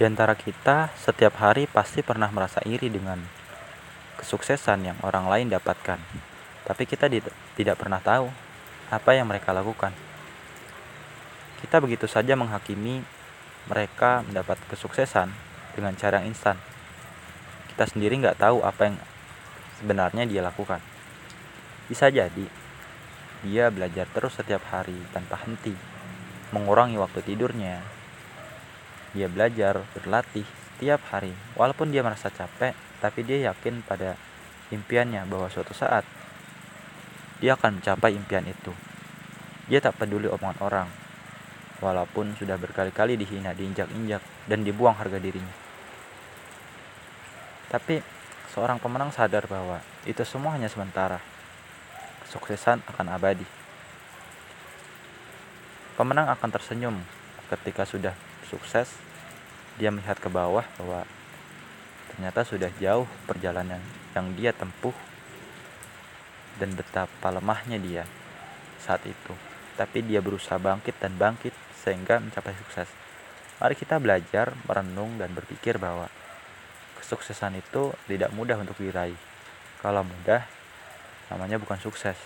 Di antara kita, setiap hari pasti pernah merasa iri dengan kesuksesan yang orang lain dapatkan. Tapi kita tidak pernah tahu apa yang mereka lakukan. Kita begitu saja menghakimi mereka mendapat kesuksesan dengan cara yang instan. Kita sendiri nggak tahu apa yang sebenarnya dia lakukan. Bisa jadi dia belajar terus setiap hari tanpa henti, mengurangi waktu tidurnya, dia belajar, berlatih setiap hari. Walaupun dia merasa capek, tapi dia yakin pada impiannya bahwa suatu saat dia akan mencapai impian itu. Dia tak peduli omongan orang, walaupun sudah berkali-kali dihina, diinjak-injak, dan dibuang harga dirinya. Tapi seorang pemenang sadar bahwa itu semua hanya sementara. Kesuksesan akan abadi. Pemenang akan tersenyum ketika sudah sukses dia melihat ke bawah bahwa ternyata sudah jauh perjalanan yang dia tempuh dan betapa lemahnya dia saat itu. Tapi dia berusaha bangkit dan bangkit sehingga mencapai sukses. Mari kita belajar merenung dan berpikir bahwa kesuksesan itu tidak mudah untuk diraih. Kalau mudah namanya bukan sukses